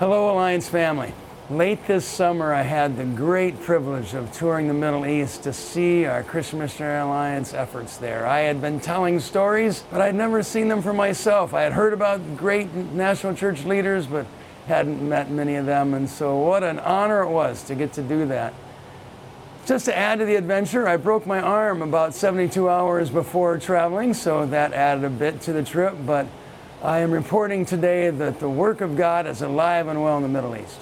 Hello, Alliance family. Late this summer, I had the great privilege of touring the Middle East to see our Christian Missionary Alliance efforts there. I had been telling stories, but I'd never seen them for myself. I had heard about great national church leaders, but hadn't met many of them, and so what an honor it was to get to do that. Just to add to the adventure, I broke my arm about 72 hours before traveling, so that added a bit to the trip, but I am reporting today that the work of God is alive and well in the Middle East.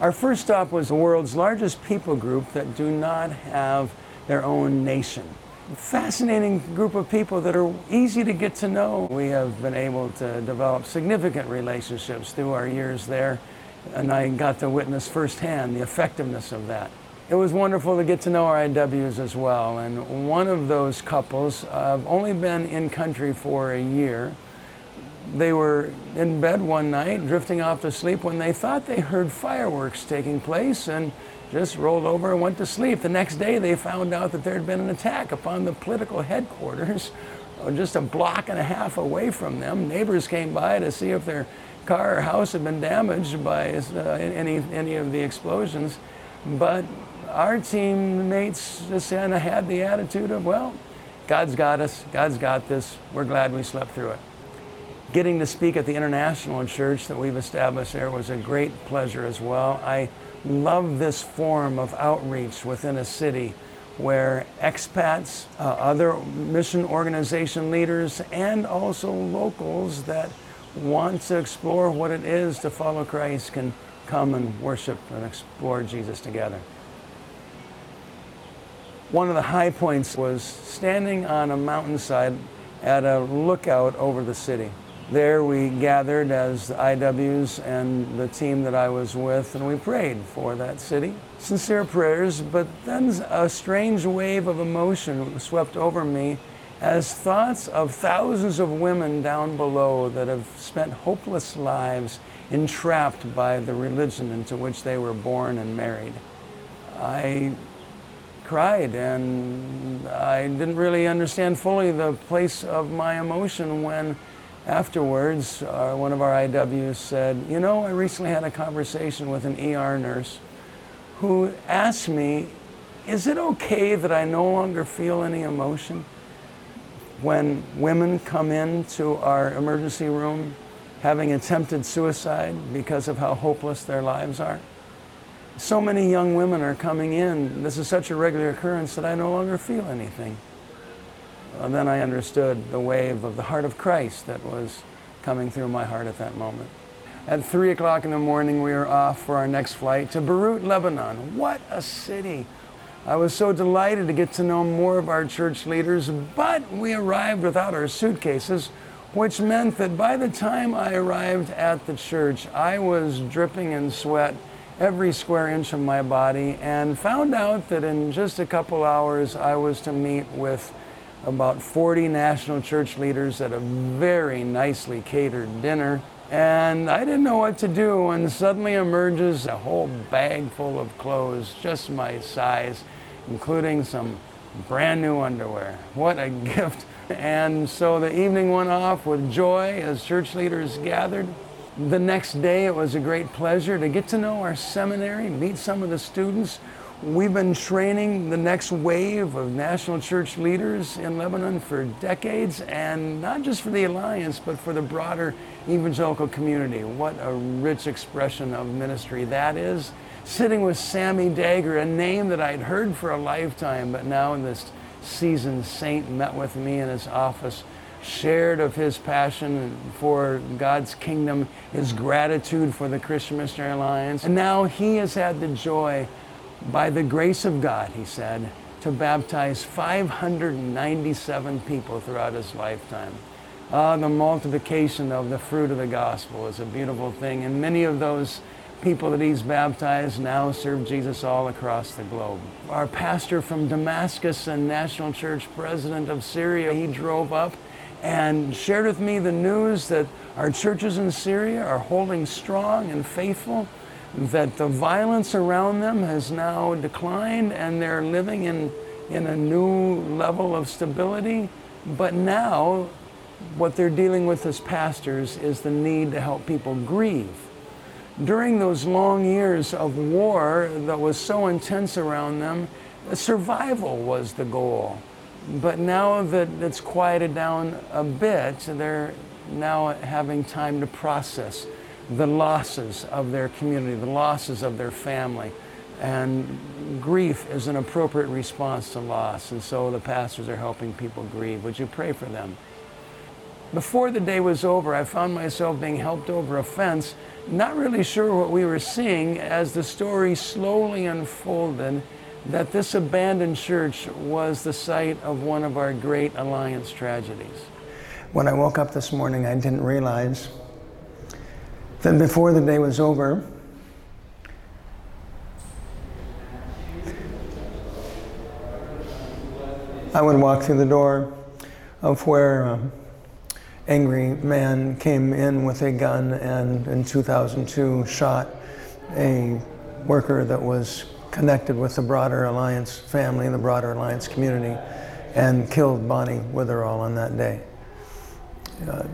Our first stop was the world's largest people group that do not have their own nation. Fascinating group of people that are easy to get to know. We have been able to develop significant relationships through our years there, and I got to witness firsthand the effectiveness of that. It was wonderful to get to know our IWs as well, and one of those couples, I've only been in country for a year, they were in bed one night, drifting off to sleep, when they thought they heard fireworks taking place and just rolled over and went to sleep. The next day, they found out that there had been an attack upon the political headquarters uh, just a block and a half away from them. Neighbors came by to see if their car or house had been damaged by uh, any, any of the explosions. But our teammates just kind of had the attitude of, well, God's got us, God's got this, we're glad we slept through it getting to speak at the international church that we've established there was a great pleasure as well. I love this form of outreach within a city where expats, uh, other mission organization leaders, and also locals that want to explore what it is to follow Christ can come and worship and explore Jesus together. One of the high points was standing on a mountainside at a lookout over the city. There we gathered as IWs and the team that I was with, and we prayed for that city. Sincere prayers, but then a strange wave of emotion swept over me as thoughts of thousands of women down below that have spent hopeless lives entrapped by the religion into which they were born and married. I cried and I didn't really understand fully the place of my emotion when Afterwards, uh, one of our IWs said, You know, I recently had a conversation with an ER nurse who asked me, Is it okay that I no longer feel any emotion when women come into our emergency room having attempted suicide because of how hopeless their lives are? So many young women are coming in. This is such a regular occurrence that I no longer feel anything. And then I understood the wave of the heart of Christ that was coming through my heart at that moment. At 3 o'clock in the morning, we were off for our next flight to Beirut, Lebanon. What a city! I was so delighted to get to know more of our church leaders, but we arrived without our suitcases, which meant that by the time I arrived at the church, I was dripping in sweat every square inch of my body and found out that in just a couple hours I was to meet with about 40 national church leaders at a very nicely catered dinner. And I didn't know what to do when suddenly emerges a whole bag full of clothes, just my size, including some brand new underwear. What a gift. And so the evening went off with joy as church leaders gathered. The next day, it was a great pleasure to get to know our seminary, meet some of the students We've been training the next wave of national church leaders in Lebanon for decades, and not just for the Alliance, but for the broader evangelical community. What a rich expression of ministry that is. Sitting with Sami Dagher, a name that I'd heard for a lifetime, but now in this seasoned saint met with me in his office, shared of his passion for God's kingdom, his gratitude for the Christian Missionary Alliance, and now he has had the joy by the grace of God, he said, to baptize 597 people throughout his lifetime. Ah, the multiplication of the fruit of the gospel is a beautiful thing, and many of those people that he's baptized now serve Jesus all across the globe. Our pastor from Damascus and National Church president of Syria, he drove up and shared with me the news that our churches in Syria are holding strong and faithful that the violence around them has now declined and they're living in, in a new level of stability. But now, what they're dealing with as pastors is the need to help people grieve. during those long years of war that was so intense around them, survival was the goal. But now that it's quieted down a bit, they're now having time to process the losses of their community, the losses of their family. And grief is an appropriate response to loss. And so the pastors are helping people grieve. Would you pray for them? Before the day was over, I found myself being helped over a fence, not really sure what we were seeing as the story slowly unfolded that this abandoned church was the site of one of our great alliance tragedies. When I woke up this morning, I didn't realize that before the day was over, I would walk through the door of where um, angry man came in with a gun and in 2002 shot a worker that was connected with the broader Alliance family, the broader Alliance community, and killed Bonnie Witherall on that day. Uh,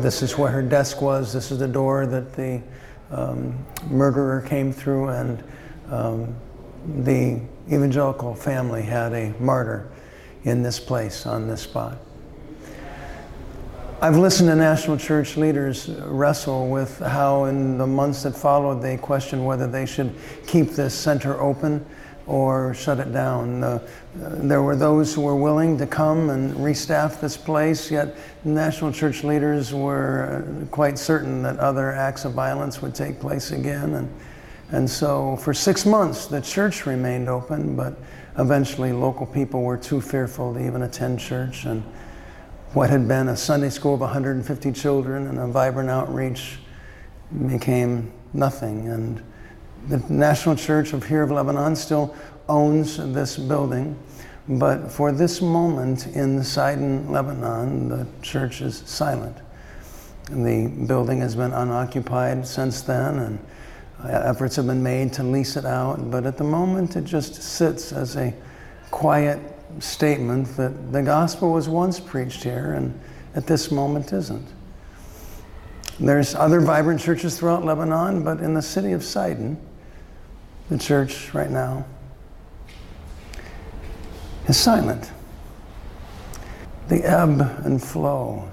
this is where her desk was. This is the door that the um, murderer came through, and um, the evangelical family had a martyr in this place on this spot. I've listened to national church leaders wrestle with how, in the months that followed, they questioned whether they should keep this center open or shut it down. Uh, there were those who were willing to come and restaff this place, yet national church leaders were uh, quite certain that other acts of violence would take place again. And, and so, for six months, the church remained open, but eventually, local people were too fearful to even attend church. And what had been a Sunday school of 150 children and a vibrant outreach became nothing. And the National Church of here of Lebanon still owns this building, but for this moment in Sidon, Lebanon, the church is silent. And the building has been unoccupied since then, and uh, efforts have been made to lease it out, but at the moment it just sits as a quiet statement that the gospel was once preached here and at this moment isn't. There's other vibrant churches throughout Lebanon, but in the city of Sidon, the church right now is silent. The ebb and flow,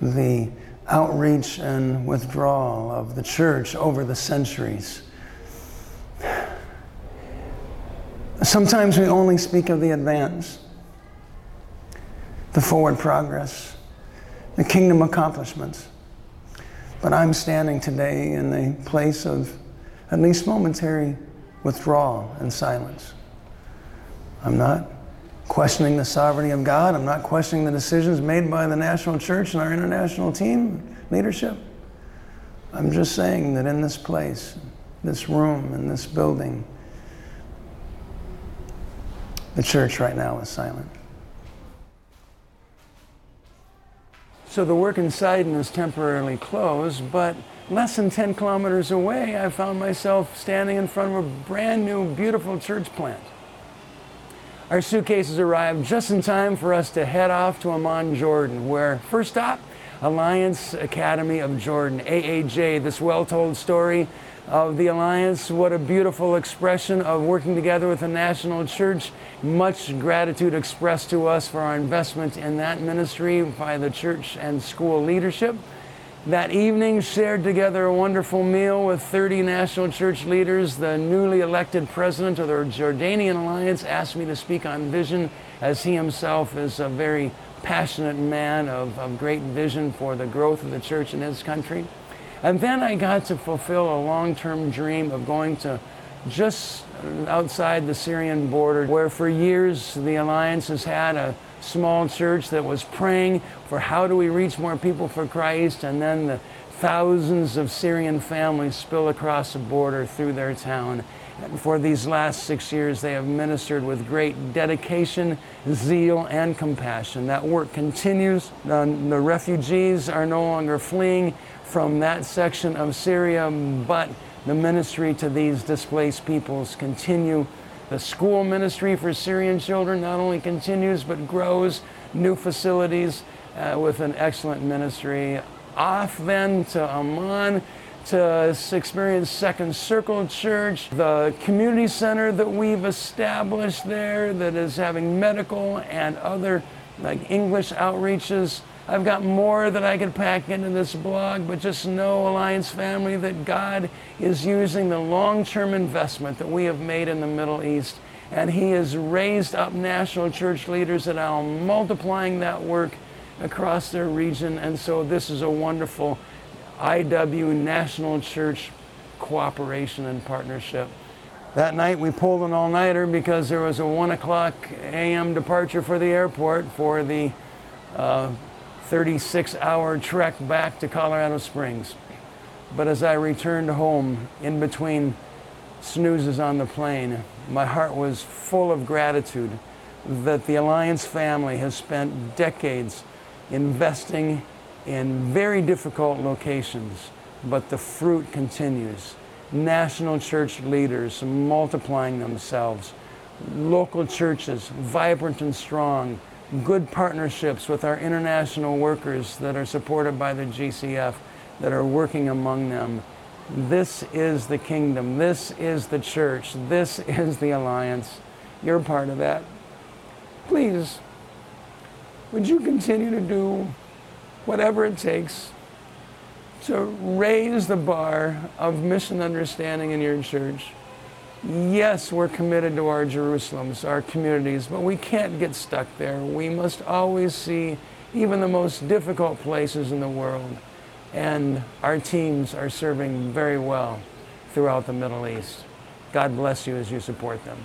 the outreach and withdrawal of the church over the centuries Sometimes we only speak of the advance, the forward progress, the kingdom accomplishments. But I'm standing today in a place of at least momentary withdrawal and silence. I'm not questioning the sovereignty of God. I'm not questioning the decisions made by the national church and our international team leadership. I'm just saying that in this place, this room, in this building, the church right now is silent. So the work in Sidon is temporarily closed, but less than 10 kilometers away, I found myself standing in front of a brand new, beautiful church plant. Our suitcases arrived just in time for us to head off to Amman, Jordan, where first stop, Alliance Academy of Jordan, AAJ, this well told story of the Alliance. What a beautiful expression of working together with the national church. Much gratitude expressed to us for our investment in that ministry by the church and school leadership. That evening, shared together a wonderful meal with 30 national church leaders. The newly elected president of the Jordanian Alliance asked me to speak on vision, as he himself is a very passionate man of, of great vision for the growth of the church in his country. And then I got to fulfill a long term dream of going to just outside the Syrian border, where for years the Alliance has had a small church that was praying for how do we reach more people for Christ, and then the thousands of Syrian families spill across the border through their town. And for these last six years, they have ministered with great dedication, zeal, and compassion. That work continues. The, the refugees are no longer fleeing from that section of Syria, but the ministry to these displaced peoples continue. The school ministry for Syrian children not only continues but grows new facilities uh, with an excellent ministry. Off then to Amman to experience Second Circle Church, the community center that we've established there that is having medical and other like English outreaches. I've got more that I could pack into this blog, but just know, Alliance family, that God is using the long term investment that we have made in the Middle East. And He has raised up national church leaders that are multiplying that work across their region. And so this is a wonderful IW National Church cooperation and partnership. That night we pulled an all-nighter because there was a 1 o'clock a.m. departure for the airport for the uh, 36-hour trek back to Colorado Springs. But as I returned home in between snoozes on the plane, my heart was full of gratitude that the Alliance family has spent decades investing in very difficult locations, but the fruit continues. National church leaders multiplying themselves, local churches vibrant and strong, good partnerships with our international workers that are supported by the GCF that are working among them. This is the kingdom. This is the church. This is the alliance. You're part of that. Please, would you continue to do whatever it takes to raise the bar of mission understanding in your church. Yes, we're committed to our Jerusalems, our communities, but we can't get stuck there. We must always see even the most difficult places in the world. And our teams are serving very well throughout the Middle East. God bless you as you support them.